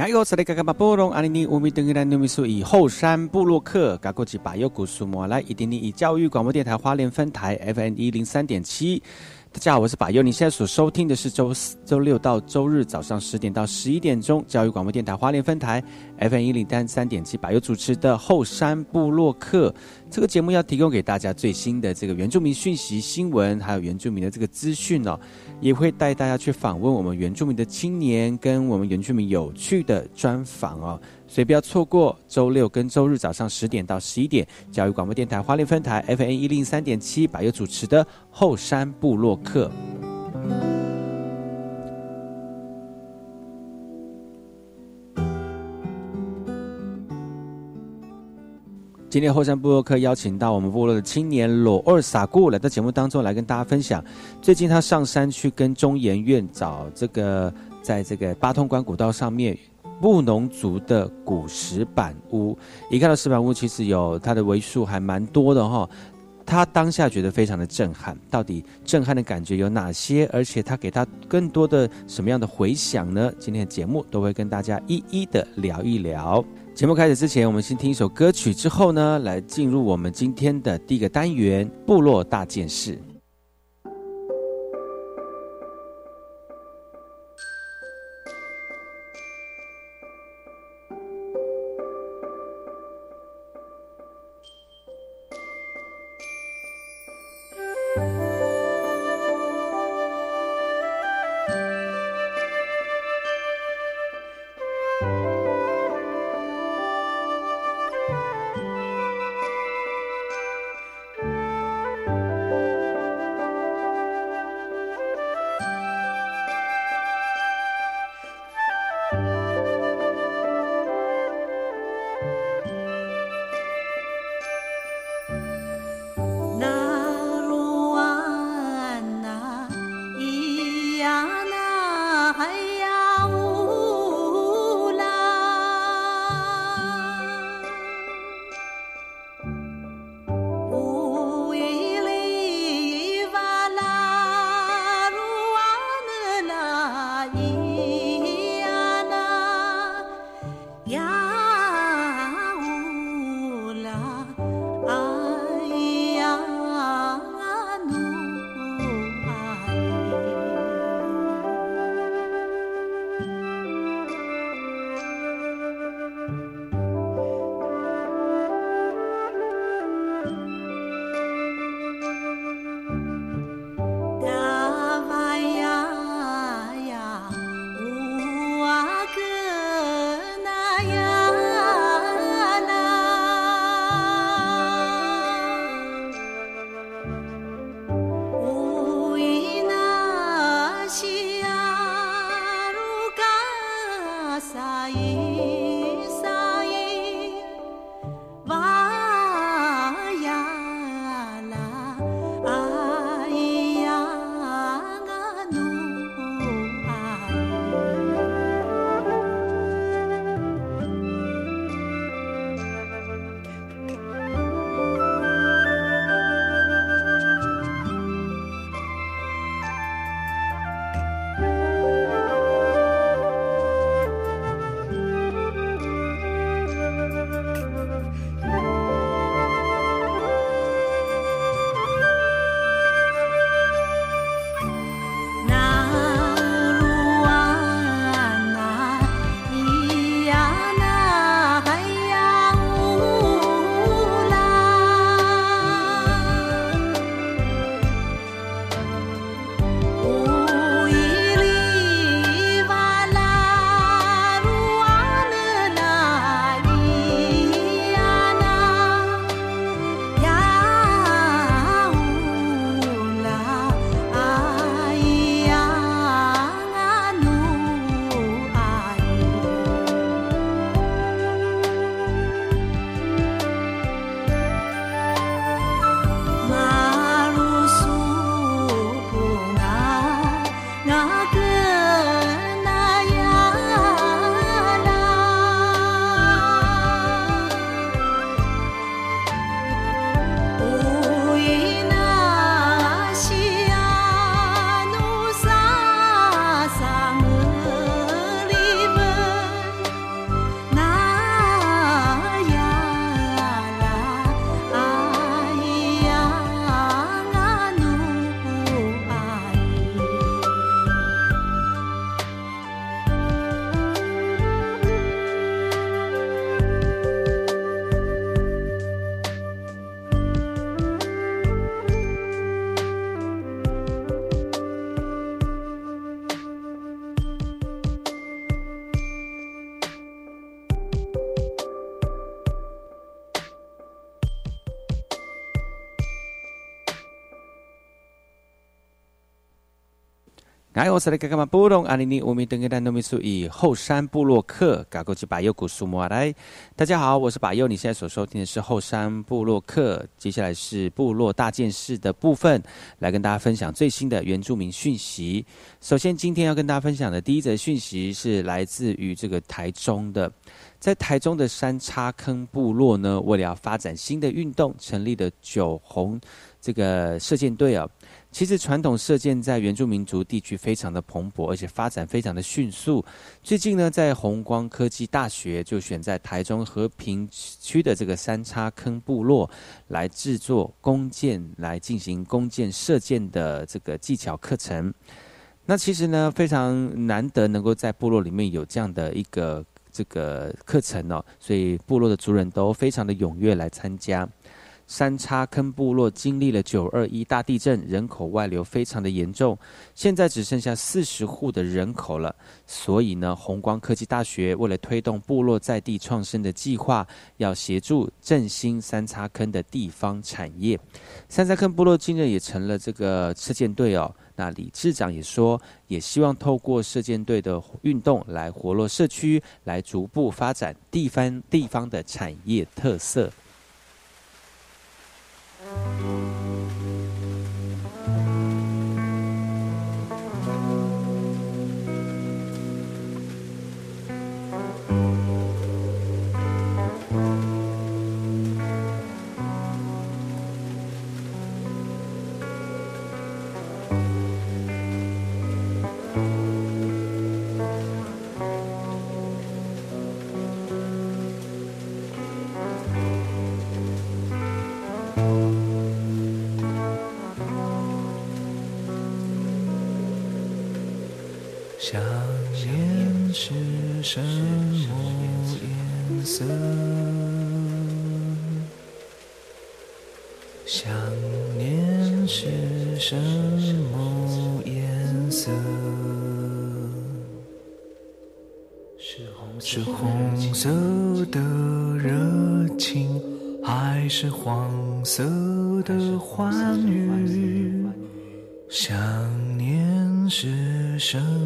哎呦，这里嘎嘎巴波隆阿尼尼乌米登格兰努米苏以后山布洛克嘎过去把右古苏莫来，一点点以教育广播电台花莲分台 FM 一零三点七。大家好，我是把佑。你现在所收听的是周四、周六到周日早上十点到十一点钟，教育广播电台花莲分台 FM 一零三三点七，把佑主持的后山布洛克这个节目要提供给大家最新的这个原住民讯息、新闻，还有原住民的这个资讯哦，也会带大家去访问我们原住民的青年，跟我们原住民有趣的专访哦。所以不要错过周六跟周日早上十点到十一点，教育广播电台花莲分台 FM 一零三点七，百优主持的后山部落客。今天后山部落客邀请到我们部落的青年罗二傻姑来到节目当中来跟大家分享，最近他上山去跟中研院找这个，在这个八通关古道上面。布农族的古石板屋，一看到石板屋，其实有它的为数还蛮多的哈。他当下觉得非常的震撼，到底震撼的感觉有哪些？而且他给他更多的什么样的回响呢？今天的节目都会跟大家一一的聊一聊。节目开始之前，我们先听一首歌曲，之后呢，来进入我们今天的第一个单元——部落大件事。哎，我是来干嘛？布隆阿尼尼乌米登格丹诺米苏以后山部落客，嘎过去把右古苏摩来。大家好，我是把右，你现在所收听的是后山部落客。接下来是部落大件事的部分，来跟大家分享最新的原住民讯息。首先，今天要跟大家分享的第一则讯息是来自于这个台中的，在台中的山叉坑部落呢，为了要发展新的运动，成立的九红这个射箭队啊。其实传统射箭在原住民族地区非常的蓬勃，而且发展非常的迅速。最近呢，在红光科技大学就选在台中和平区的这个三叉坑部落来制作弓箭，来进行弓箭射箭的这个技巧课程。那其实呢，非常难得能够在部落里面有这样的一个这个课程哦，所以部落的族人都非常的踊跃来参加。三叉坑部落经历了九二一大地震，人口外流非常的严重，现在只剩下四十户的人口了。所以呢，红光科技大学为了推动部落在地创生的计划，要协助振兴三叉坑的地方产业。三叉坑部落今日也成了这个射箭队哦。那李市长也说，也希望透过射箭队的运动来活络社区，来逐步发展地方地方的产业特色。界想念是什么颜色？想念是什么颜色？是红色、红色的热情，还是黄色的欢愉？想念是什么？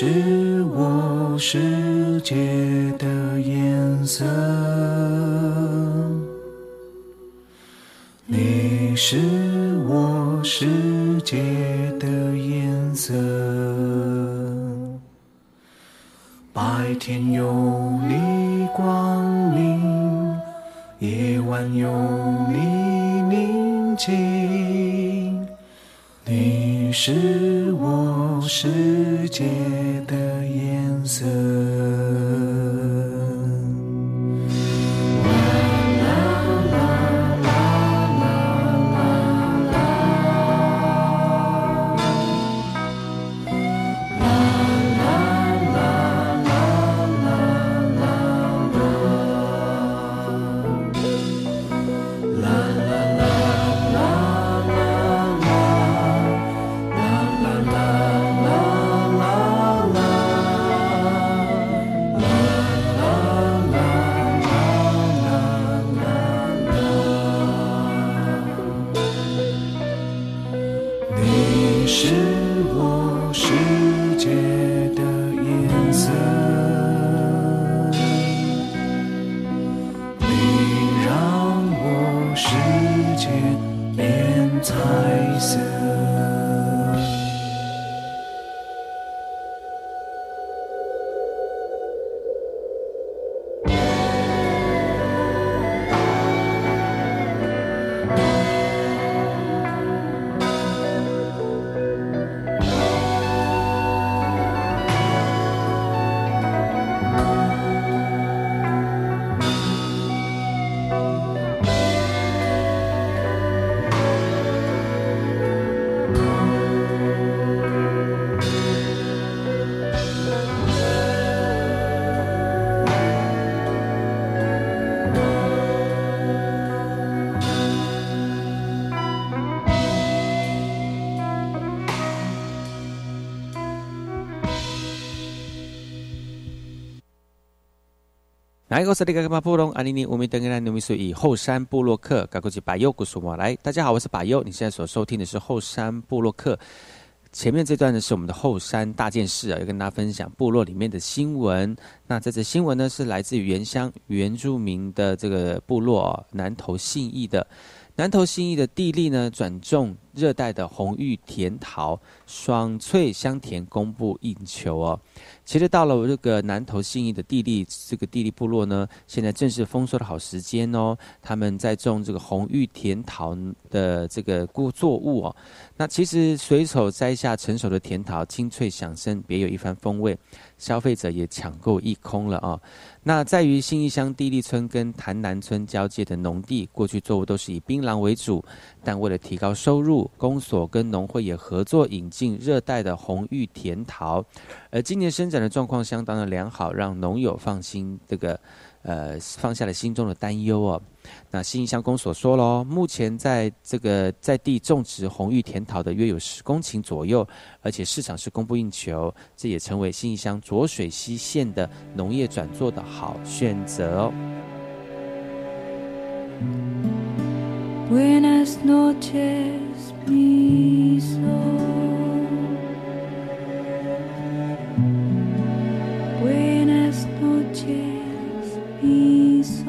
是我世界的颜色。你是我世界的颜色。白天有你光明，夜晚有你宁静。你是我世界。来，我是那个马布隆阿尼尼乌米登格兰努米苏以后山布洛克，赶过去巴佑古苏莫来。大家好，我是巴佑，你现在所收听的是后山布洛克。前面这段呢是我们的后山大件事啊，要跟大家分享部落里面的新闻。那这则新闻呢是来自于原乡原住民的这个部落南投信义的。南投信义的地利呢，转种热带的红玉甜桃，爽脆香甜，供不应求哦。其实到了这个南投信义的地利这个地利部落呢，现在正是丰收的好时间哦。他们在种这个红玉甜桃的这个作作物哦。那其实随手摘下成熟的甜桃，清脆响声，别有一番风味。消费者也抢购一空了啊！那在于新义乡地利村跟潭南村交界的农地，过去作物都是以槟榔为主，但为了提高收入，公所跟农会也合作引进热带的红玉甜桃，而今年生长的状况相当的良好，让农友放心，这个呃放下了心中的担忧哦。那新义乡公所说喽，目前在这个在地种植红玉甜桃的约有十公顷左右，而且市场是供不应求，这也成为新义乡浊水溪县的农业转做的好选择哦。Buenas noches, mi sol. Buenas noches, mi sol.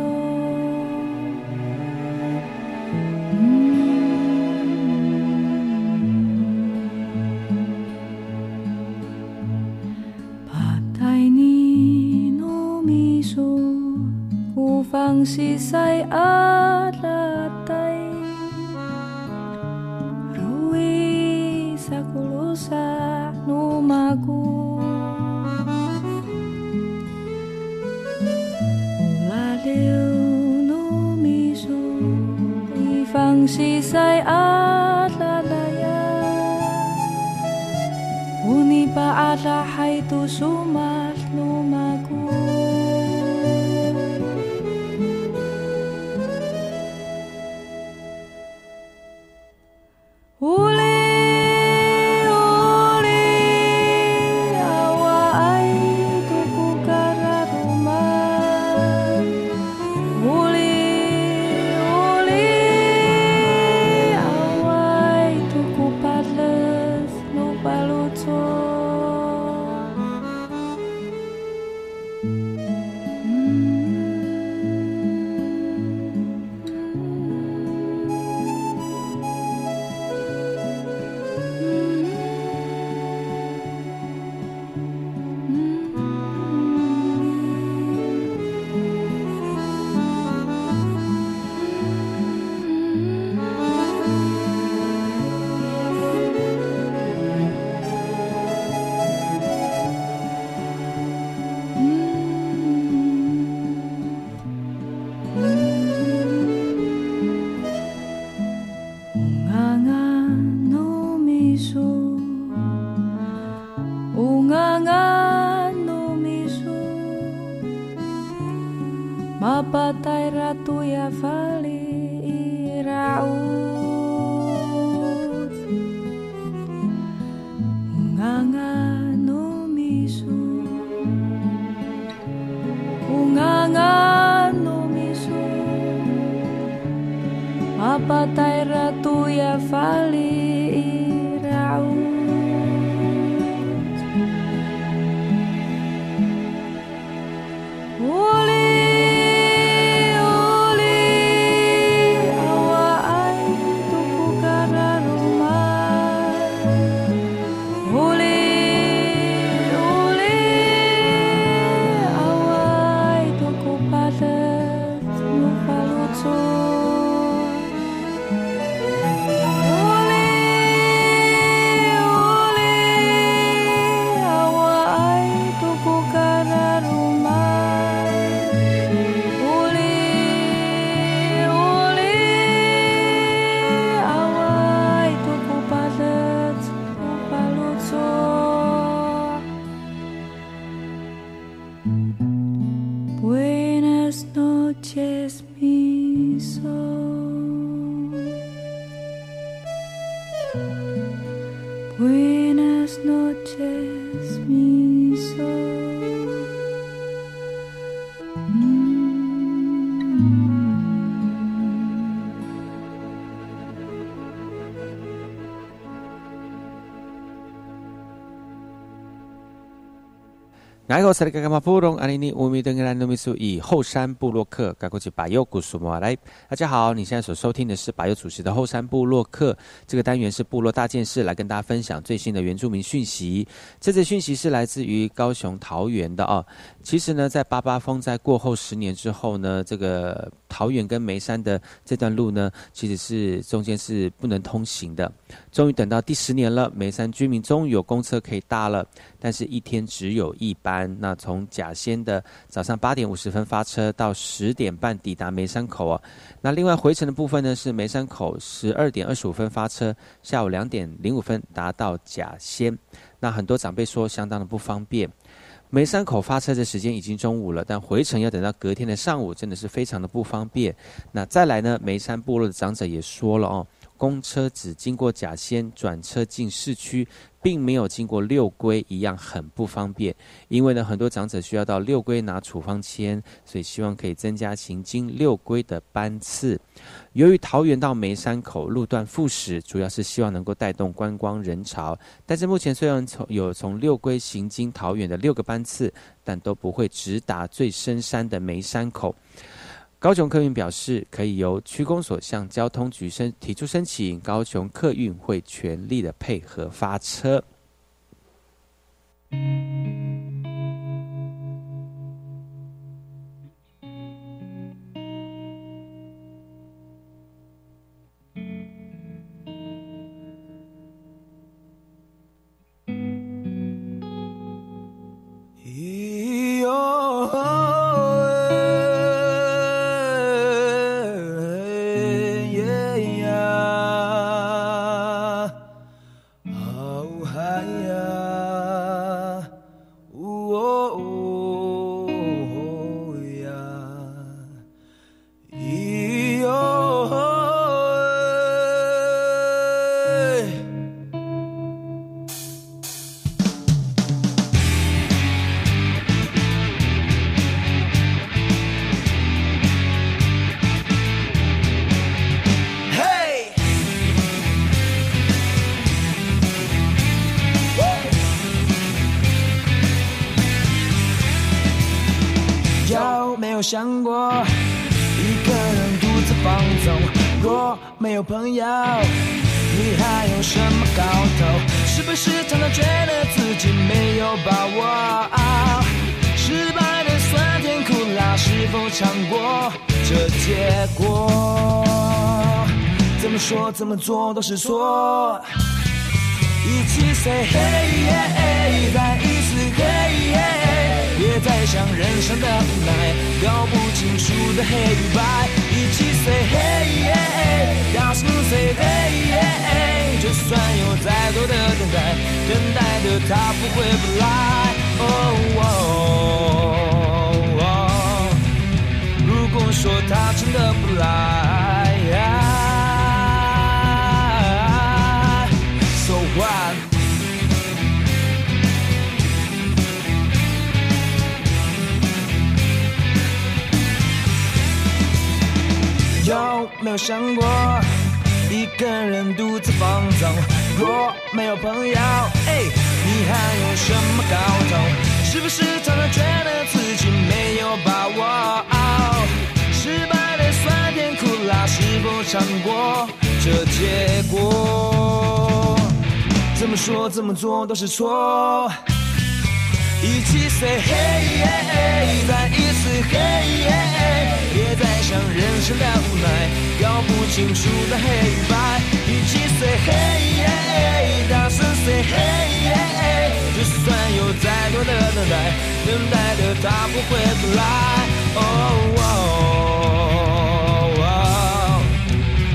Patay ni no mi sol, si sai ah. 然后，萨利嘎嘎马布隆阿尼尼乌米登格兰努米苏以后山布洛克，赶过去把右古苏莫来。大家好，你现在所收听的是把右主持的后山布洛克。这个单元是部落大件事，来跟大家分享最新的原住民讯息。这次讯息是来自于高雄桃园的啊。其实呢，在八八风灾过后十年之后呢，这个桃园跟眉山的这段路呢，其实是中间是不能通行的。终于等到第十年了，眉山居民终于有公车可以搭了，但是一天只有一班。那从甲仙的早上八点五十分发车到十点半抵达眉山口啊。那另外回程的部分呢是眉山口十二点二十五分发车，下午两点零五分达到甲仙。那很多长辈说相当的不方便。梅山口发车的时间已经中午了，但回程要等到隔天的上午，真的是非常的不方便。那再来呢，梅山部落的长者也说了哦。公车只经过甲仙转车进市区，并没有经过六龟，一样很不方便。因为呢，很多长者需要到六龟拿处方签，所以希望可以增加行经六龟的班次。由于桃园到梅山口路段复驶，主要是希望能够带动观光人潮。但是目前虽然从有从六龟行经桃园的六个班次，但都不会直达最深山的梅山口。高雄客运表示，可以由区公所向交通局申提出申请，高雄客运会全力的配合发车。么做都是错。一起 say hey，再一次 hey，别再想人生的无奈，搞不清楚的黑与白。一起 say hey，大声 say hey，就算有再多的等待，等待的他不会不来。哦如果说他真的不来。有想过一个人独自放纵？若没有朋友，哎，你还有什么搞头？是不是常常觉得自己没有把握？失败的酸甜苦辣，是否尝过这结果？怎么说怎么做都是错。一起 say hey，再一次 hey，像人生的无奈，搞不清楚的黑与白。一起 say hey，大声 say hey，就算有再多的等待，等待的他不会不来。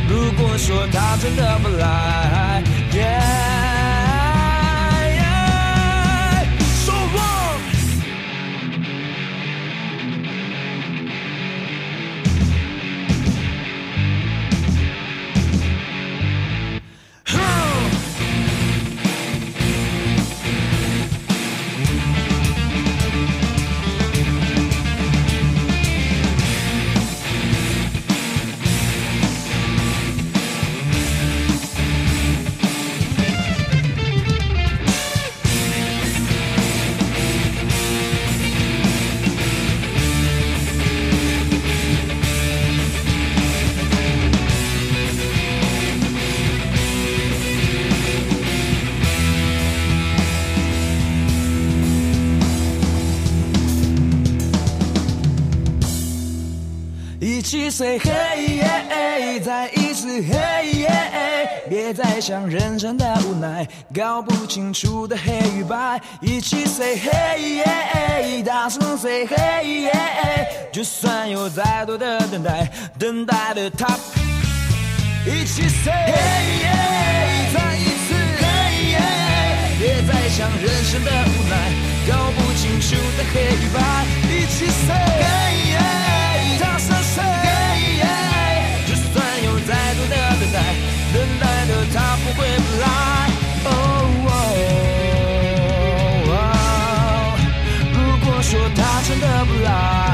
如果说他真的不来。Say 嘿，再一次嘿，别再想人生的无奈，搞不清楚的黑与白，一起 say hey，，大声 say hey，，就算有再多的等待，等待的他，一起 say hey，，再一次。hey，，别再想人生的无奈，搞不清楚的黑与白，一起 say。大声在等待，等待的他不会不来。哦如果说他真的不来。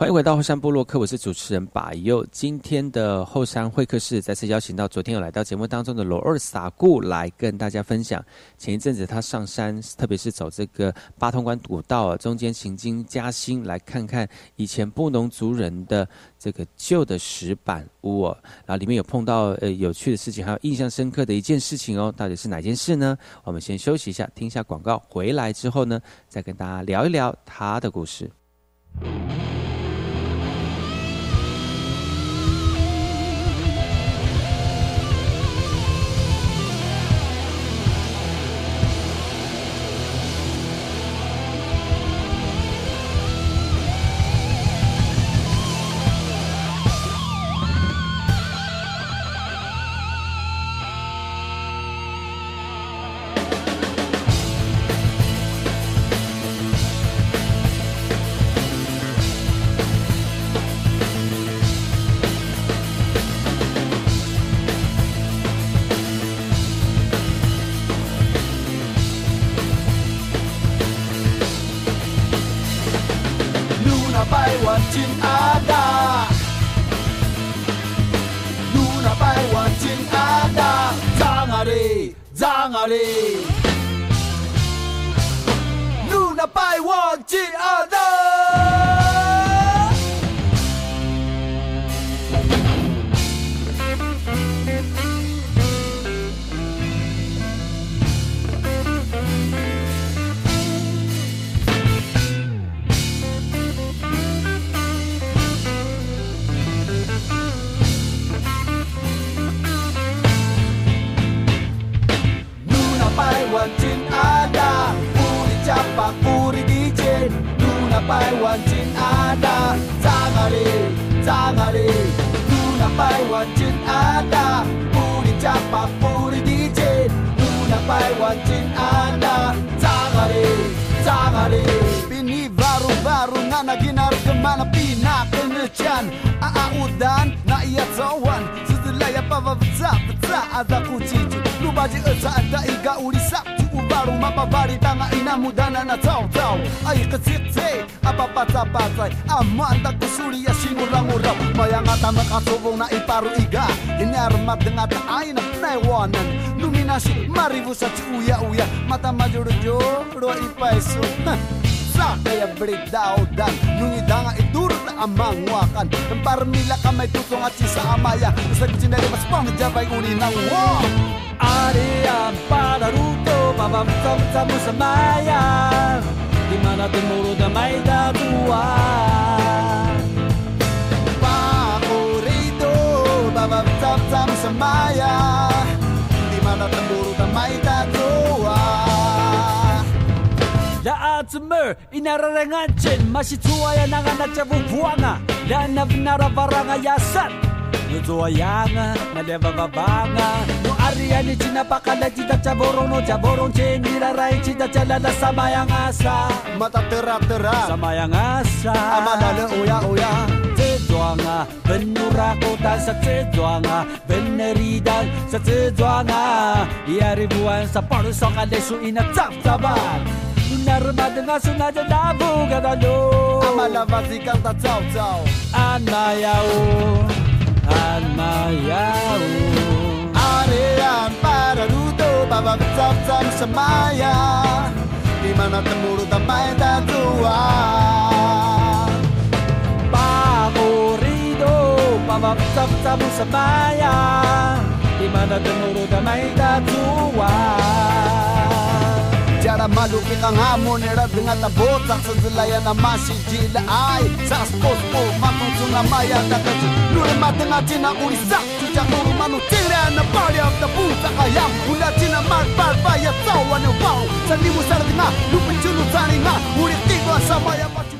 欢迎回到后山部落客，我是主持人把佑。今天的后山会客室再次邀请到昨天有来到节目当中的罗二撒固来跟大家分享。前一阵子他上山，特别是走这个八通关古道啊，中间行经嘉兴，来看看以前布农族人的这个旧的石板屋哦。然后里面有碰到呃有趣的事情，还有印象深刻的一件事情哦。到底是哪件事呢？我们先休息一下，听一下广告，回来之后呢，再跟大家聊一聊他的故事。話丸ぶさちうやうやまたまじょるじょろいっぱいそう Sakay ang breakdownan Nung idanga idurot na amang wakan. Ang parmila kamay tusong at sa amaya. Sa kusinari mas pangjabay uni ng wak para ang pararuto Pamamsam-sam sa mayan Di man natin muro na may datuan Pakurito Pamamsam-sam sa mayan なったボールが巻いたドアラーツムーイナラレガンチンマシツワヤナガナチャブブワナランナブナラバラガヤサッ Nutuayanga, nalevavabanga No ariani chinapakala chita chaborono Chaborong chendira rai chita chalala samayangasa Matatera-tera Samayangasa Amalale oya oya. zwanga, benura kota sa tse zwanga, beneri dal ribuan tse zwanga, iari buan sa paru so ka desu ina tsap tsaba, inar ba dinga su na dada buga dadu, amala ba zika ta tsau tsau, ana para ruto ba ba tsap tsam sa maya, di mana temuru tamai ta tua. はむさむさむさまや今だって mulut damay tatuwa Jara malu kang hamon Erat dengan tabot tak zelaya na masi jila ay Sas pos po Matong sunamaya Dakat Nure matang atina urisak Cucak nuru manu. Tira na pari Afta puta kayam Ula tina magbar Baya tawa anu, ni wow Salimu sardinga Lupin culu saringa Uri tigo samaya Pacu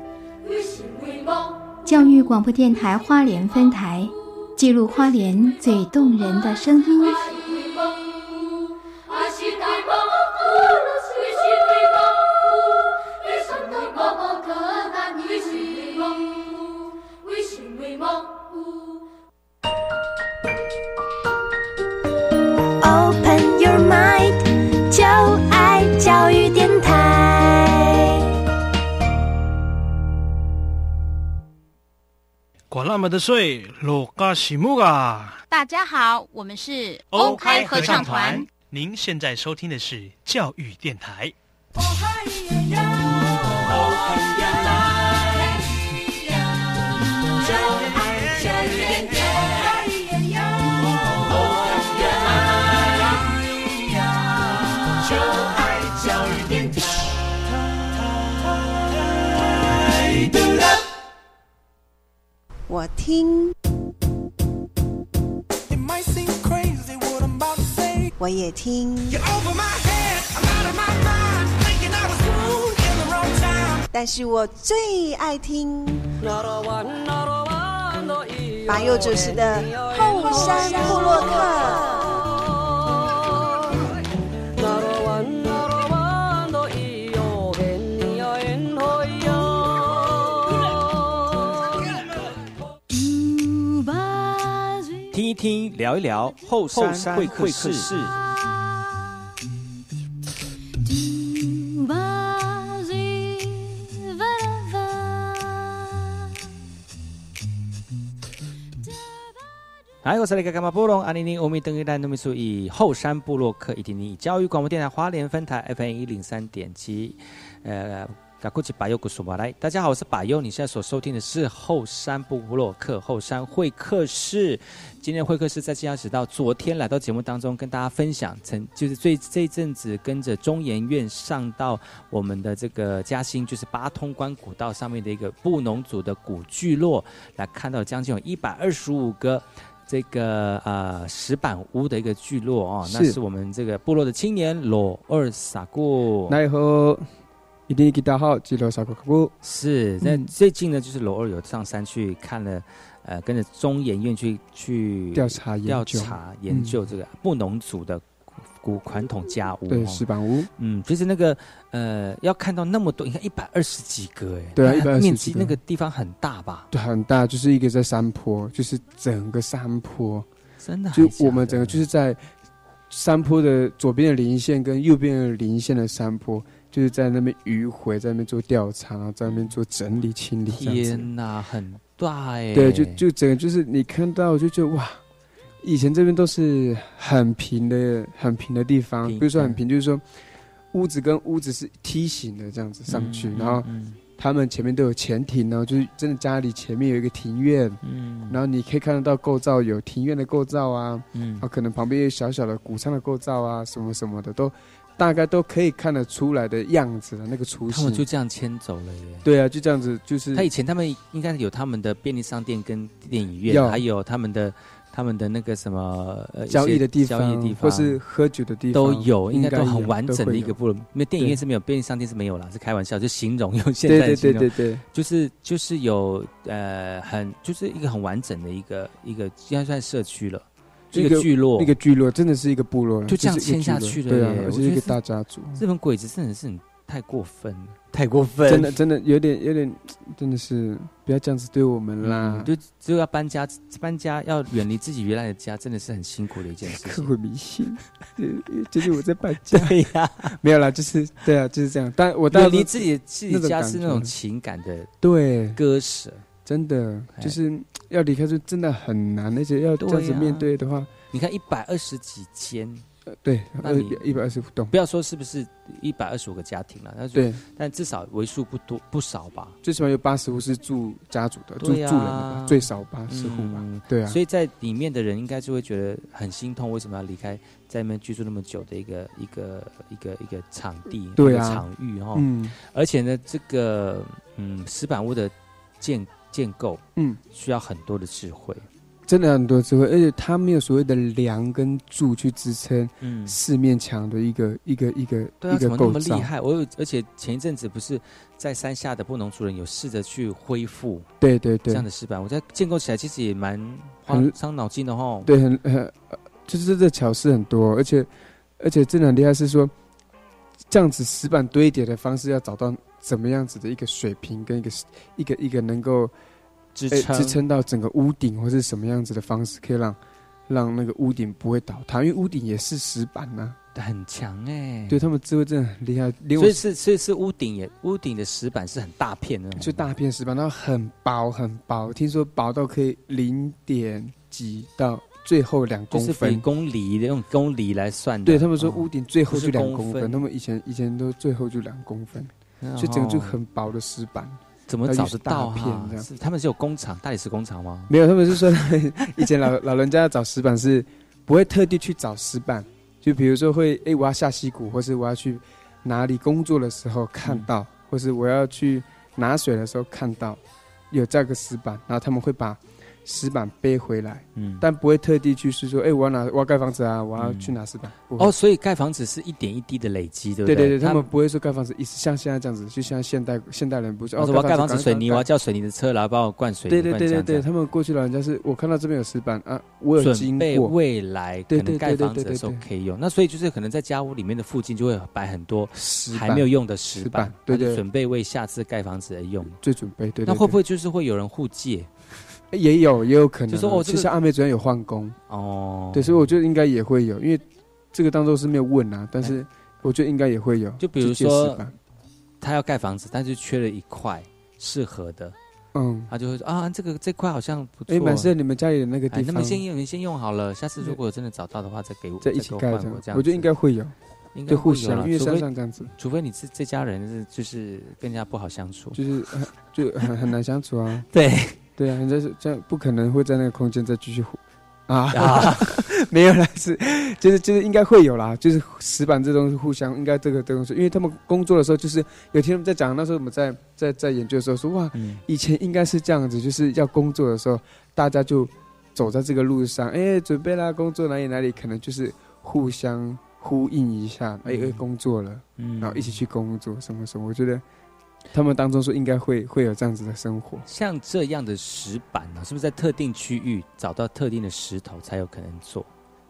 教育广播电台花莲分台，记录花莲最动人的声音。的水，罗嘎西木嘎！大家好，我们是欧开合唱团。您现在收听的是教育电台。我听，我也听，但是我最爱听。马佑主持的后山部落客。听聊一聊后山会客室。嗨，我是那个干嘛布隆阿尼尼欧米登一兰努米苏以后山部落客以及你教育广播电台花莲分台 FM 一零三点七，呃。嘎古吉巴尤古苏马来，大家好，我是巴尤。你现在所收听的是后山部落客后山会客室。今天的会客室再次邀请到昨天来到节目当中跟大家分享，曾就是最这一阵子跟着中研院上到我们的这个嘉兴，就是八通关古道上面的一个布农族的古聚落，来看到将近有一百二十五个。这个呃石板屋的一个聚落哦，那是我们这个部落的青年罗二萨固。奈何一定给大号记录。是，那最近呢，就是罗二有上山去看了，呃，跟着中研院去去调查调查研究这个布农族的古传统家屋，对石板屋。嗯，其实那个呃，要看到那么多，你看一百二十几个，哎，对啊，一百面积那个地方很大吧？对，很大，就是一个在山坡，就是整个山坡，真的，就我们整个就是在山坡的左边的零线跟右边的零线的山坡。就是在那边迂回，在那边做调查，然后在那边做整理清理。天哪，很大哎，对，就就整个就是你看到就觉得哇，以前这边都是很平的、很平的地方，平比如说很平，就是说屋子跟屋子是梯形的这样子上去，嗯然后嗯他们前面都有前庭呢，就是真的家里前面有一个庭院，嗯。然后你可以看得到构造有庭院的构造啊，嗯。啊，可能旁边有小小的谷仓的构造啊，什么什么的都大概都可以看得出来的样子的那个雏他们就。这样迁走了耶。对啊，就这样子，就是他以前他们应该有他们的便利商店跟电影院，还有他们的他们的那个什么呃交易的地方交易方，地方，或是喝酒的地方都有，应该该都很完整的一个部落。因为电影院是没有，便利商店是没有啦，是开玩笑，就形容用现在的形容，对对。对，就是就是有呃很就是一个很完整的一个一个应该算社区了，一一个个聚落，一个聚落真的是一个部落，就这样签下去了对啊耶，而且是一个大家族，日本鬼子真的是很太过分。了，太过分，真的真的有点有点，真的是不要这样子对我们啦。嗯，，就只有要搬家，搬家要远离自己原来的家，真的是很辛苦的一件事。刻骨铭心。对就是我在搬家，对呀、没有啦，就是对啊，就是这样。但我远离自己自己家是那种情感的对，割舍。真的哎。就是要离开，就真的很难，而且要这样子面对的话，你看一百二十几间，呃对，二那你一百二十五栋，不要说是不是一百二十五个家庭了，但是对，但至少为数不多不少吧。最起码有八十户是住家族的，住住人的吧，最少八十户吧。嗯，对啊，所以在里面的人应该就会觉得很心痛，为什么要离开在那边居住那么久的一个一个一个一个场地、对啊。一个场域哈。嗯。而且呢，这个嗯石板屋的建建构嗯，需要很多的智慧。真的很多智慧，而且它没有所谓的梁跟柱去支撑嗯，四面墙的一个一个一个对啊，一怎么那么厉害？我有，而且前一阵子不是在山下的布农族人有试着去恢复对对对这样，的石板，我在建构起来其实也蛮很伤脑筋的哈。对，很很，呃就是这个巧思很多，而且而且真的很厉害，是说这样子石板堆叠的方式要找到怎么样子的一个水平跟一个一个一个能够支撑支撑到整个屋顶或是什么样子的方式，可以让让那个屋顶不会倒塌，因为屋顶也是石板呐、很强哎、对他们智慧真的很厉害，所以是所以是屋顶也屋顶的石板是很大片的，就大片石板，然后很薄很薄，听说薄到可以零点几到最后两公就是比分。公里的用公里来算的。对他们说哦屋顶最后就两公分，他们以前以前都最后就两公分，哦所以整个就很薄的石板。怎么找得到它就是大片哈这？样是他们是有工厂，大理石工厂吗？没有，他们是说他们以前老老人家找石板是不会特地去找石板，就比如说会诶，我要下溪谷，或是我要去哪里工作的时候看嗯到，或是我要去拿水的时候看到有这个石板，然后他们会把石板背回来，嗯，但不会特地去是说，哎，我要拿我要盖房子啊，我要嗯。去拿石板。哦，所以盖房子是一点一滴的累积，对不对？对对对，他们不会说盖房子，一像现在这样子，就像现代现代人不是我说我要盖房子水泥，我要叫水泥的车来帮我灌水泥，对对对对对，他们过去老人家是我看到这边有石板啊，我有经准备过，未来可能盖房子的时候可以用。那所以就是可能在家屋里面的附近就会摆很多石还没有用的石石板板，对。对准备为下次盖房子而用。最准备，对对那会不会会就是会有人互借？也有也有可能啊？就说哦这个其实阿妹昨天有换工，哦，对，所以我觉得应该也会有，因为这个当中是没有问啊，但是我觉得应该也会有。就比如说板他要盖房子，但是缺了一块适合的，嗯，他就会说啊，这个这块好像不错。哎，蛮适合你们家里的那个哎地方，那么先用，你先用好了，下次如果真的找到的话，再给我，再一起盖这样我觉得应该会有，应该，互会有因为山除非上这样子，除非你是这家人是就是跟人家不好相处。就是就很很难相处啊。对对啊，人家是这样，不可能会在那个空间再继续互啊啊，没有啦，是就是就是应该会有啦，就是石板这东西互相应该这个这个东西，因为他们工作的时候，就是有听他们在讲，那时候我们在在在研究的时候说，哇，嗯，以前应该是这样子，就是要工作的时候，大家就走在这个路上，哎，准备啦，工作哪里哪里，可能就是互相呼应一下，哎工作了，嗯。然后一起去工作，什么什么，我觉得他们当中说应该会会有这样子的生活。像这样的石板呢、是不是在特定区域找到特定的石头才有可能做？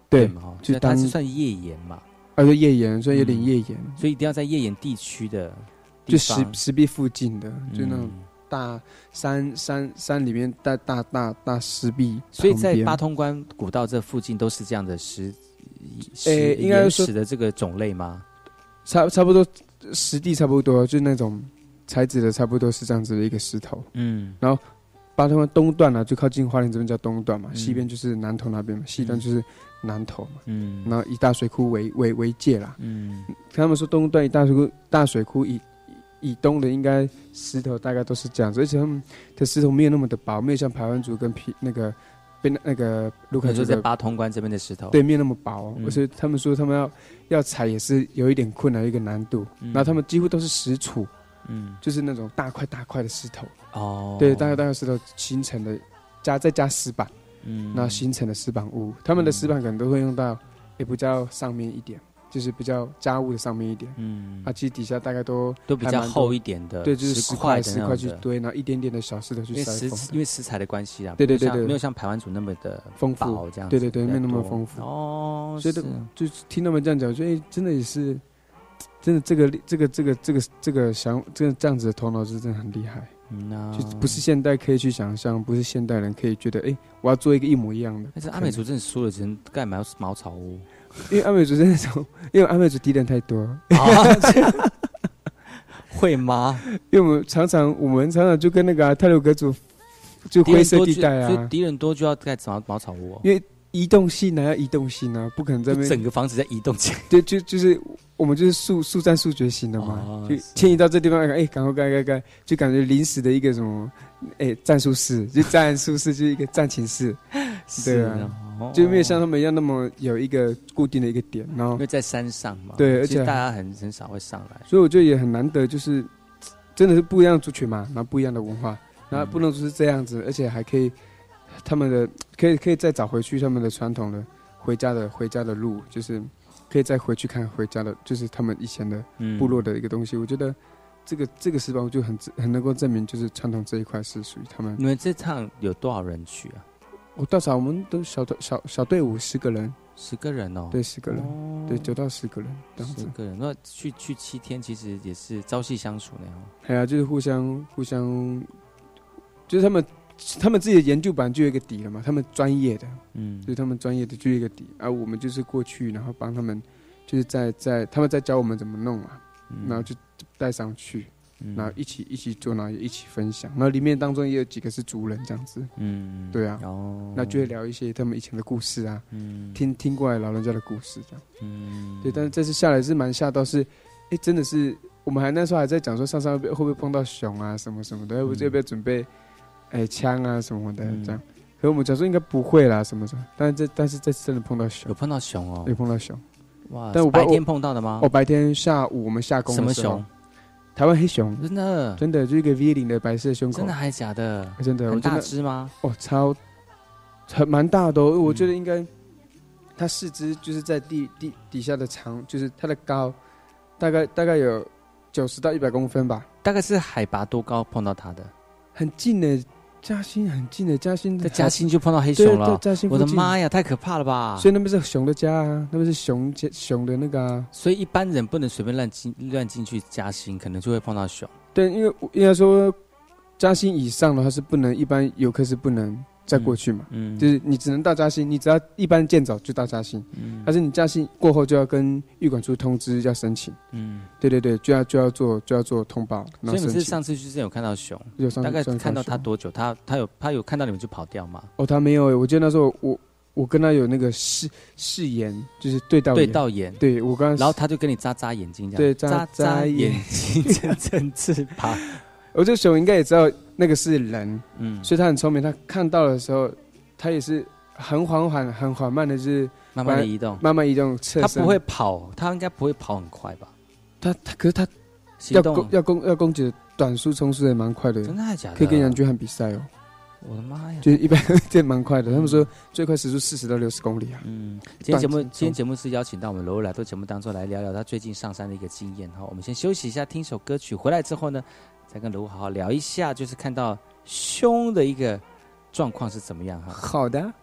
对嘛？就所以它是算页岩嘛，啊，就页岩，所以有点嗯页岩，所以一定要在页岩地区的地就石，石壁附近的，就那种嗯大山山山里面大大大大石壁，所以在八，通关古道这附近都是这样的石石诶应该岩说石的这个种类吗？差差不多实地差不多，就那种材质的差不多是这样子的一个石头。嗯，然后八通关东段啊，就靠近花莲这边叫东段嘛，嗯。西边就是南投那边嘛，西端就是南投嘛。嗯。然后以大水库为为为界啦，嗯。他们说东段以大水库大水库以以以东的应该石头大概都是这样子，而且他们的石头没有那么的薄，没有像排湾族跟皮那个被那个卢凯你说在八通关这边的石头，对，没有那么薄，嗯。而且他们说他们要要采也是有一点困难，有一个难度。嗯。然后他们几乎都是石杵，嗯。就是那种大块大块的石头，哦，对，大块大块石头形成的，加再加石板，嗯。然后形成的石板屋。他们的石板可能都会用到，也比较上面一点，就是比较家务的上面一点。嗯。啊，其实底下大概都都比较厚一点的对，就是石石块石块去堆，然后一点点的小石头去因为塞因为食材的关系啊，对对对对。没有像排湾族那么的丰富。这样，对对对，没有那么丰富。哦，所以就是听他们这样讲，我觉得哎，真的也是，真的这个这个这个这个这个想这个这样子的头脑是真的很厉害，嗯就不是现代可以去想象，不是现代人可以觉得哎，我要做一个一模一样的。但是阿美族真的输了，只能盖茅茅草屋。因为阿美族真的，因为阿美族敌人太多，会吗？因为我们常常我们常常就跟那个、泰鲁格族就灰色地带啊，所以敌人多就要盖茅茅草屋哦，因为移动性啊，要移动性啊，不可能在那整个房子在移动起。来。对，就就是我们就是速速战速决型的嘛，哦就迁移到这地方，哎，赶快盖盖盖，就感觉临时的一个什么，哎，战术室，就战术室就是一个战情室，对啊，哦。就没有像他们一样那么有一个固定的一个点，然后因为在山上嘛，对而且大家很很少会上来。所以我觉得也很难得，就是真的是不一样的族群嘛，然后不一样的文化，然后不能说是这样子，而且还可以他们的可以可以再找回去他们的传统的回家的回家的路，就是可以再回去看回家的，就是他们以前的嗯部落的一个东西。我觉得这个这个石板就很很能够证明，就是传统这一块是属于他们。你们这趟有多少人去啊？我到少我们都小队小小队伍十个人，十个人哦，对，十个人，哦对，九到十个人这样子。十个人，那去去七天，其实也是朝夕相处那样。哎呀，就是互相互相，就是他们他们自己的研究版就有一个底了嘛，他们专业的，嗯。就是他们专业的就有一个底，而、我们就是过去，然后帮他们，就是在在他们在教我们怎么弄嘛，嗯。然后就带上去，嗯。然后一起一起做，然后也一起分享，然后里面当中也有几个是族人这样子，嗯，对啊，哦，那就会聊一些他们以前的故事啊，嗯。听听过来老人家的故事这样，嗯，对，但是这次下来是蛮吓到是，哎，真的是我们还那时候还在讲说上山会不会会不会碰到熊啊什么什么的，要不要不要准备，哎枪啊什么的嗯这样，可我们讲说应该不会啦什么什么，但是这但是这次真的碰到熊有，碰到熊哦有，碰到熊，哇！白天碰到的吗？哦，白天下午我们下工什么熊？？台湾黑熊，真的真的就一个 V 领的白色胸口，真的还是假的？真的，很大只吗？哦，超很蛮大的、哦，我嗯觉得应该它四肢就是在地地底下的长，就是它的高大概大概有九十到一百公分吧，大概是海拔多高碰到它的？很近的，嘉兴很近的，嘉兴在嘉兴就碰到黑熊了嘉兴，我的妈呀，太可怕了吧！所以那边是熊的家啊，那边是熊家熊的那个啊，所以一般人不能随便乱进乱进去嘉兴，可能就会碰到熊。对，因为应该说嘉兴以上的话是不能，一般游客是不能再过去嘛，嗯，就是你只能到嘉兴，你只要一般见早就到嘉兴，嗯。但是你嘉兴过后就要跟玉管处通知要申请，嗯，对对对，就要就要做就要做通报，然所以你是。上次去之前有看到熊，有上大概看到他多久？他他有他有看到你们就跑掉吗？哦，他没有欸，我记得那时候我我跟他有那个誓誓言，就是对到对到眼，对我刚刚然后他就跟你眨眨眼睛，这样。对眨眨眨眼眼。睛，睁睁翅膀。我觉得熊应该也知道那个是人，嗯，所以他很聪明，他看到的时候，他也是很缓缓、很缓慢的，就是慢慢的移动，慢慢移动，侧身它不会跑，他应该不会跑很快吧？他他可是他要攻要攻要攻击的短速冲刺也蛮快的，真的还假的？可以跟杨军汉比赛哦，我的妈呀！就是一般这蛮快的，他们说最快时速四十到六十公里啊。嗯，今天节目今天节目是邀请到我们罗罗来到节目当中来聊聊他最近上山的一个经验哈。我们先休息一下，听首歌曲，回来之后呢，再跟卢好好聊一下，就是看到胸的一个状况是怎么样哈。好的。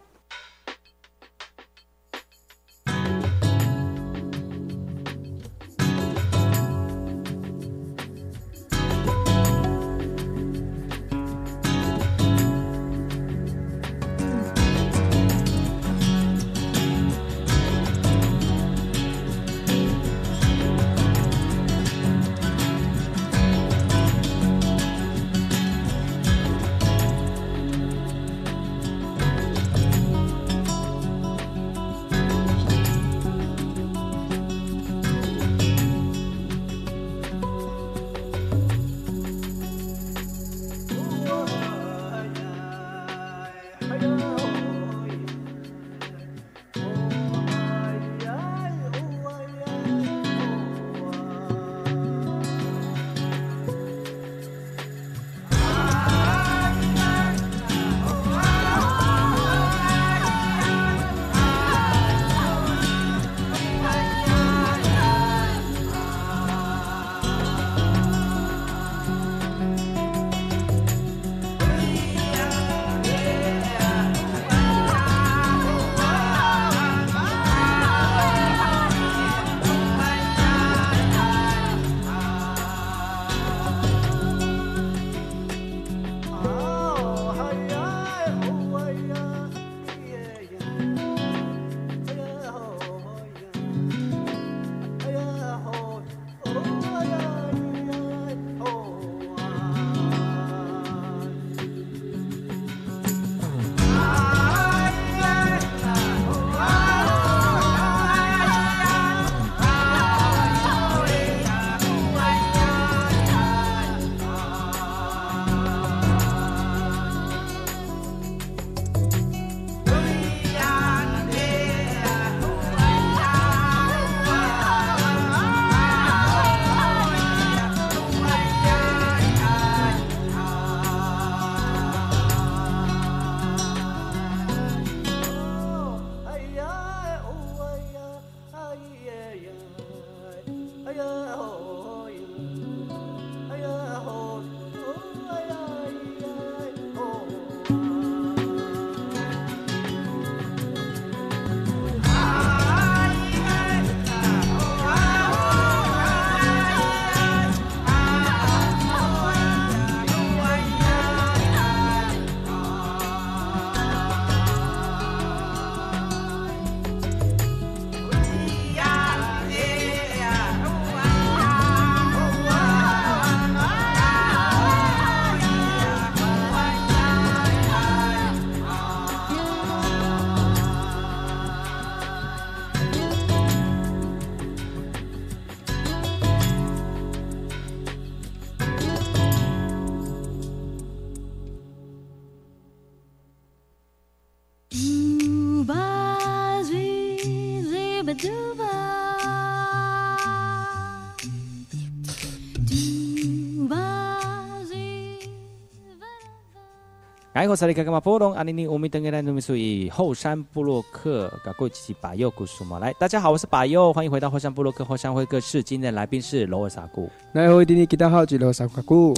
哎，我是里卡干嘛波隆阿尼尼乌米登格兰努米苏以后山布洛克噶过起把右古苏嘛来，大家好，我是把右，欢迎回到后山布洛克后山会客室，今天的来宾是罗尔萨古。那我一定你给他好几罗萨古。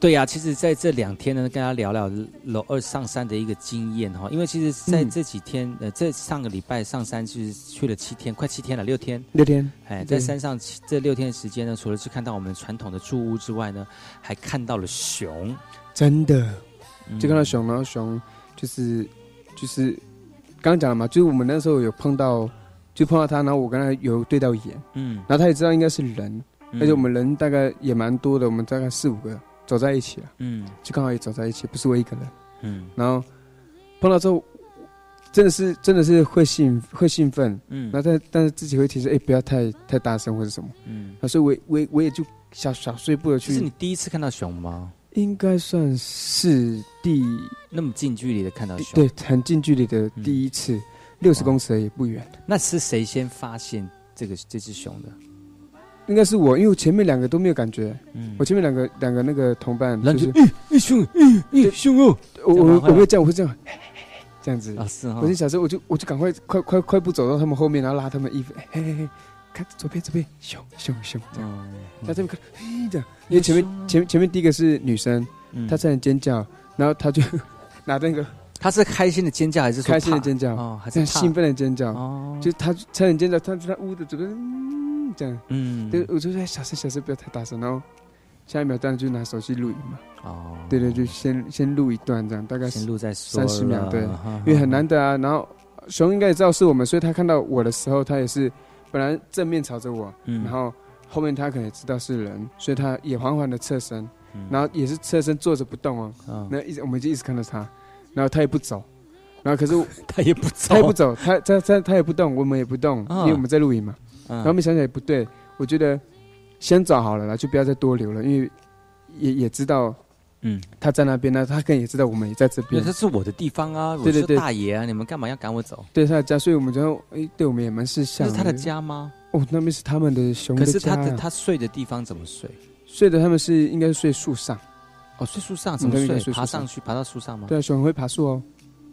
对呀、其实在这两天呢，跟大家聊聊楼二上山的一个经验哈，因为其实在嗯这几天，呃，这上个礼拜上山就是去了七天，快七天了，六天。六天，哎，在山上这六天的时间呢，除了去看到我们传统的住屋之外呢，还看到了熊。真的，嗯就看到熊，然后熊就是就是刚刚讲了嘛，就是我们那时候有碰到，就碰到他，然后我跟他有对到眼，嗯，然后他也知道应该是人，嗯。而且我们人大概也蛮多的，我们大概四五个走在一起了，嗯。就刚好也走在一起，不是我一个人。嗯。然后碰到之后，真的是真的是会兴会兴奋，嗯。然后但但是自己会提示，哎、不要太太大声或者什么，嗯，那，所以我我我也就小小碎步的去这是你，第一次看到熊吗？应该算是第那么近距离的看到熊？对，很近距离的第一次，六十公尺而已不远，那是谁先发现这个这只熊的？应该是我，因为我前面两个都没有感觉，嗯。我前面两个两个那个同伴就，就是咦咦熊，咦咦熊哦，我我我会这样，我会这样，这样子。啊是哈我就想说，我就我就赶快快快快步走到他们后面，然后拉他们衣服，嘿嘿嘿，看左边左边，熊熊熊这样，嗯这边看，嘿这样，因为前面前面前面第一个是女生，嗯。她在尖叫，然后她就 拿那个他是开心的尖叫还是开心的尖叫，哦，还是兴奋的尖叫，哦，就她差点尖叫，她在屋的这边，嗯，这样，嗯。对，我就说小声小声，不要太大声，然后下一秒当然就拿手机录影嘛，哦，对对，就先先录一段这样，大概先录再说三十秒，对因为很难得啊。然后熊应该也知道是我们，所以他看到我的时候，他也是本来正面朝着我，嗯然后后面他可能也知道是人，所以他也缓缓的侧身，嗯然后也是侧身坐着不动哦。嗯那一直我们就一直看着他，然后他也不走，然后可是 他也不走，他也不走，他他他他也不动，我们也不动，嗯因为我们在录影嘛。嗯然后我们想想也不对，我觉得先走好了啦，就不要再多留了，因为也也知道。嗯，他在那边呢，他可能也知道我们也在这边对，。这是我的地方啊，我是对对对大爷啊，你们干嘛要赶我走？对他的家，所以我们觉得哎，对我们也蛮识这相。是他的家吗？哦，那边是他们的熊可的家啊。是他的他睡的地方怎么睡？睡的他们是应该是睡树上，哦，睡树上怎么睡？睡爬上去，爬到树上吗？对啊，熊会爬树哦。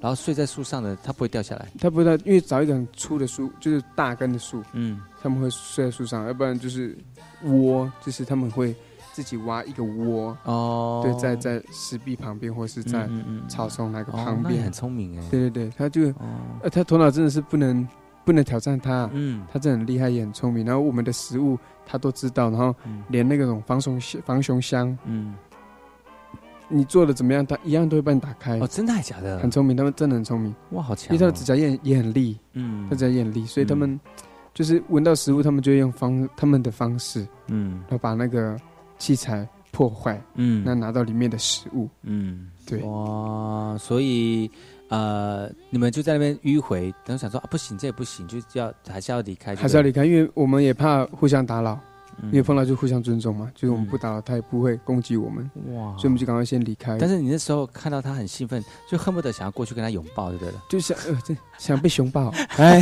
然后睡在树上的，它不会掉下来。它不会掉，因为找一个很粗的树，就是大根的树，嗯，他们会睡在树上，要不然就是窝，就是他们会自己挖一个窝，哦，对，在在石壁旁边或是在草丛那个哦旁边很，聪明哎。对对对，他就哦，呃，他头脑真的是不能不能挑战他，嗯他真的很厉害，也很聪明。然后我们的食物他都知道，然后嗯连那个种防熊箱防熊箱，嗯，你做的怎么样，他一样都会帮你打开哦，。真的还假的？很聪明，他们真的很聪明，哇，好强哦！因为他的指甲也也很利，嗯他指甲也很利，所以他们就是闻到食物，他们就会用方他们的方式，嗯然后把那个器材破坏，嗯。那拿到里面的食物。嗯，对。哇，所以呃，你们就在那边迂回，然后想说啊，不行，这也不行，就要还是要离开，还是要离开，因为我们也怕互相打扰，嗯。因为碰到就互相尊重嘛，就是我们不打扰，他也不会攻击我们，哇。所以我们就赶快先离开。但是你那时候看到他很兴奋，就恨不得想要过去跟他拥抱，对不对了？就想呃，这想被熊抱，哎，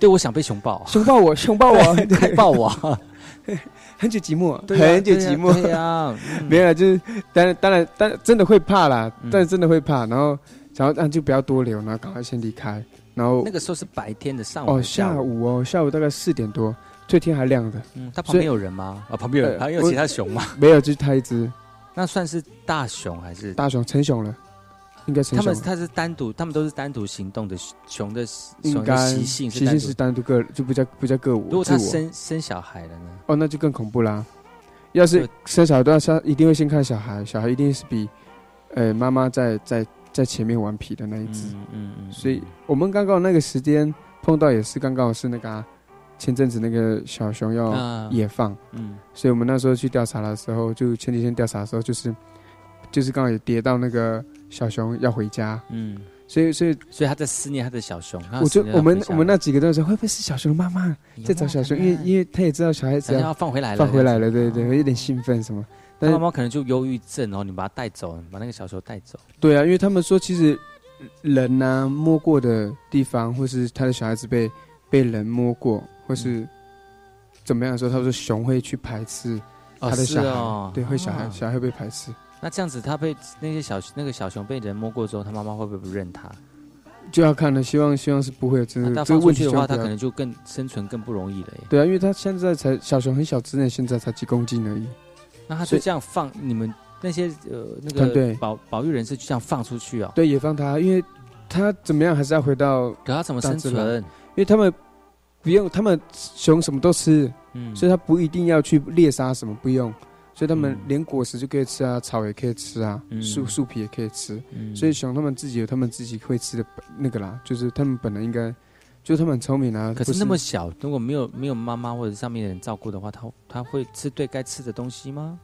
对，我想被熊抱，熊抱我，熊抱我，快抱我！很久寂寞，对啊很久寂寞，对呀，没有，就是当然当然当然真的会怕啦，嗯。但是真的会怕，然后想要那就不要多留，然后赶快先离开，然后那个时候是白天的上午，哦下，午。哦下午大概四点多，这天还亮的，嗯，他旁边有人吗？啊，旁边有人，呃还有其他熊吗？没有，就是他一只。那算是大熊还是？大熊成熊了，应该他们他是单独，他们都是单独行动的熊的熊的应该习性是单独习性是。单独个就不叫不叫个我，如果他生生小孩了呢？哦，那就更恐怖啦。要是生小孩的话，他一定会先看小孩，小孩一定是比呃妈妈在在在前面顽皮的那一只。嗯嗯嗯，所以我们刚刚那个时间碰到也是刚刚好是那个、啊、前阵子那个小熊要啊野放，嗯所以我们那时候去调查的时候，就前几天调查的时候，就是就是刚好也跌到那个小熊要回家，嗯，所以所以所以他在思念他的小熊。我就思念他回家我们我们那几个都说会不会是小熊的妈妈在找小熊，因为因为他也知道小孩子要要放回来了，放回来了，对对对，有点兴奋什么。但妈妈可能就忧郁症哦，你把它带走，把那个小熊带走。对啊，因为他们说其实人呐、摸过的地方，或是他的小孩子被被人摸过，或是怎么样的时候，他说熊会去排斥哦他的小孩，对，会小孩、啊小孩会被排斥。那这样子，他被那些小那个小熊被人摸过之后，他妈妈会不会不认他？就要看了，希望希望是不会有这那他个这个去的话，他可能就更生存更不容易了耶。对啊，因为他现在才小熊很小只呢，现在才几公斤而已。那他就这样放你们那些呃那个保保育人士就这样放出去啊？对，也放他，因为他怎么样还是要回到可他怎么生存？因为他们不用，他们熊什么都吃，嗯所以他不一定要去猎杀什么，不用。所以他们嗯连果实就可以吃啊，草也可以吃啊，嗯树树皮也可以吃。嗯所以熊他们自己有他们自己会吃的那个啦，就是他们本来应该，就是他们很聪明啊。可是那么小，如果没有没有妈妈或者上面的人照顾的话，他他会吃对该吃的东西吗？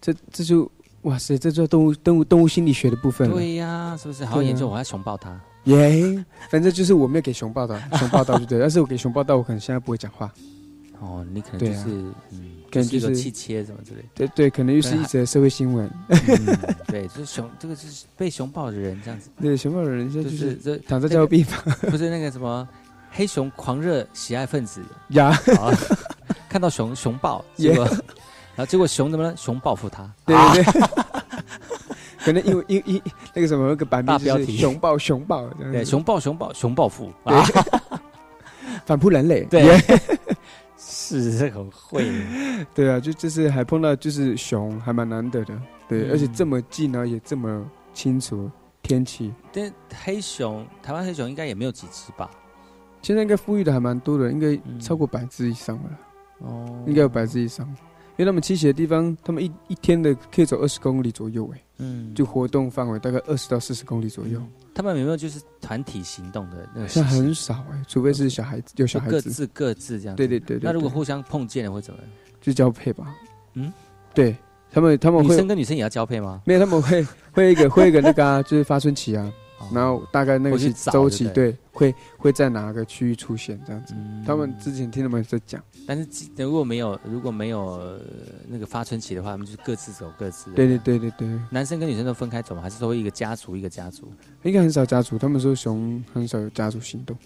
这这就哇塞，这就动物动物动物心理学的部分了。对呀，是不是？好好对啊研究，我要熊抱他。耶反正就是我没有给熊抱到，熊抱到就对。但是我给熊抱到，我可能现在不会讲话。哦，你可能就是嗯，可能就是是一个气切什么之类的。对对，可能又是一则社会新闻。嗯对，就是熊，这个是被熊抱的人这样子，对，熊抱的人就就是是这躺在教育病房 不是那个什么黑熊狂热喜爱分子 呀，啊，看到熊熊抱，结果然后结果熊怎么了？熊报复他，对啊对对。可能因为因因那个什么那个版面就是大标题熊抱熊抱对，熊抱熊抱熊报复对啊，反扑人类。对耶是 这很会，对啊，就就是还碰到就是熊，还蛮难得的。对，嗯而且这么近呢，也这么清楚天气。但黑熊台湾黑熊应该也没有几只吧？现在应该富裕的还蛮多的，应该超过百只以上了啦。哦应该有百只以上，因为他们栖息的地方，他们一一天的可以走二十公里左右，哎，嗯，就活动范围大概二十到四十公里左右，他们有没有就是团体行动的那个现在习性？很少哎，除非是小孩子有小孩子，各自各自这样。对对对对那如果互相碰见了会怎么样？就交配吧。嗯，对他们他们女生跟女生也要交配吗？没有他们会会一个会一个那个啊，就是发春期啊，然后大概那个周期对会会在哪个区域出现这样子。他们之前听他们在讲，但是既如果没有如果没有呃那个发春期的话，他们就各自走各自的。对对对对对，男生跟女生都分开走吗？还是说一个家族一个家族？应该很少家族，他们说熊很少有家族行动。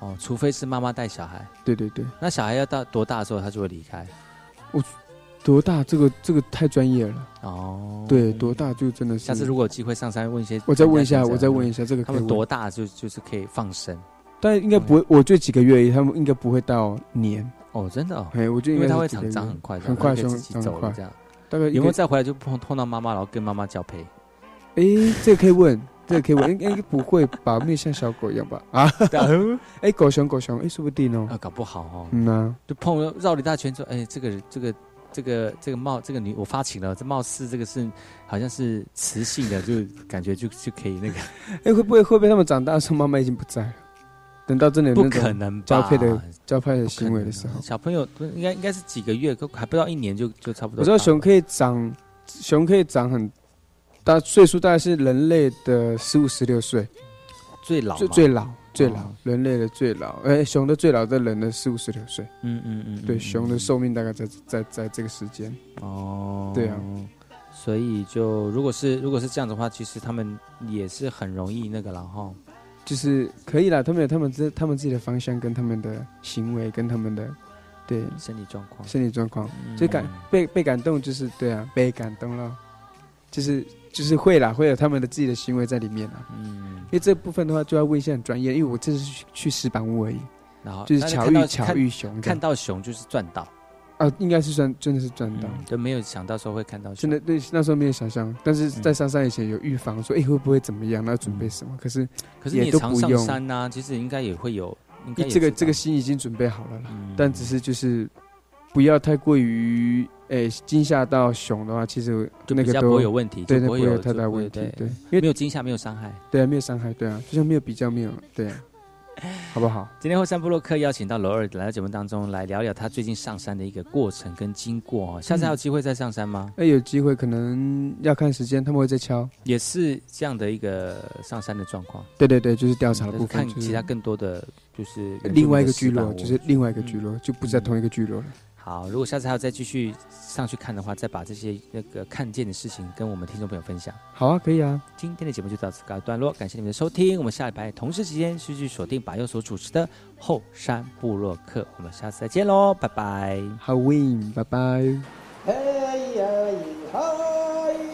哦，除非是妈妈带小孩。对对对，那小孩要到多大的时候他就会离开？多大？这个这个太专业了。哦，对，多大就真的是。下次如果有机会上山问一些，我再问一下，我再问一下这个他们多大就就是可以放生？但应该不会，我就几个月他们应该不会到年。哦，真的哦，哎，我觉得因为它会长长很快，很快，熊熊自己走了这样。大概有没有再回来就碰碰到妈妈，然后跟妈妈交配？哎，这个可以问，这个可以问，应该不会吧？没有像小狗一样吧？啊，哎，狗熊狗熊，哎，说不定哦。啊，搞不好哦，嗯呐，就碰了绕了一大圈之后，哎，这个这个这个这个貌这个女我发情了，这貌似这个是好像是雌性的，就感觉就就可以那个，哎，会不会会不会他们长大的时候妈妈已经不在了？等到真的不可能吧交配的交配的行为的时候，小朋友应该应该是几个月，都还不到一年就就差不多。我知道熊可以长，熊可以长很大岁数，大概是人类的十五十六岁，最老嘛最最老最老哦，人类的最老，哎，熊的最老在人的四五十六岁。嗯嗯嗯，对，嗯熊的寿命大概在在在这个时间。哦，对啊，所以就如果是如果是这样的话，其实他们也是很容易那个了哈。就是可以啦，他们有他们自他们自己的方向跟他们的行为跟他们的对身体状况，身体状况，所以感被被感动，就是对啊，被感动了，就是就是会啦，会有他们的自己的行为在里面啦。嗯，因为这部分的话就要问一些很专业，因为我这是去去石板屋而已，然后就是巧遇巧遇熊，看到熊就是赚到，啊，应该是赚真的是赚到。就没有想到说会看到熊。真的对，那时候没有想象，但是在上山以前有预防，说哎、会不会怎么样，那要准备什么？可是嗯可是也你常上都不用，山呐、其实应该也会有，应该这个这个心已经准备好了啦，嗯。但只是就是不要太过于诶惊吓到熊的话，其实就那个都不会有问题，对，就不会有太大问题，对对，因为没有惊吓，没有伤害。对啊，没有伤害，对啊，就像没有比较，没有对啊，好不好？今天后山部落客邀请到罗二来到节目当中来聊聊他最近上山的一个过程跟经过哦。下次还有机会再上山吗？那有机会可能要看时间，他们会再敲。也是这样的一个上山的状况。对对对，就是调查部分，就是看其他更多的就是另外一个聚落，就是另外一个聚落，就不在同一个聚落了。好，如果下次还要再继续上去看的话，再把这些那个看见的事情跟我们听众朋友分享。好啊，可以啊。今天的节目就到此告一段落，感谢你们的收听。我们下礼拜同时时间继续锁定把右所主持的后山部落客，我们下次再见喽，拜拜。好 win，拜拜。嘿呀咿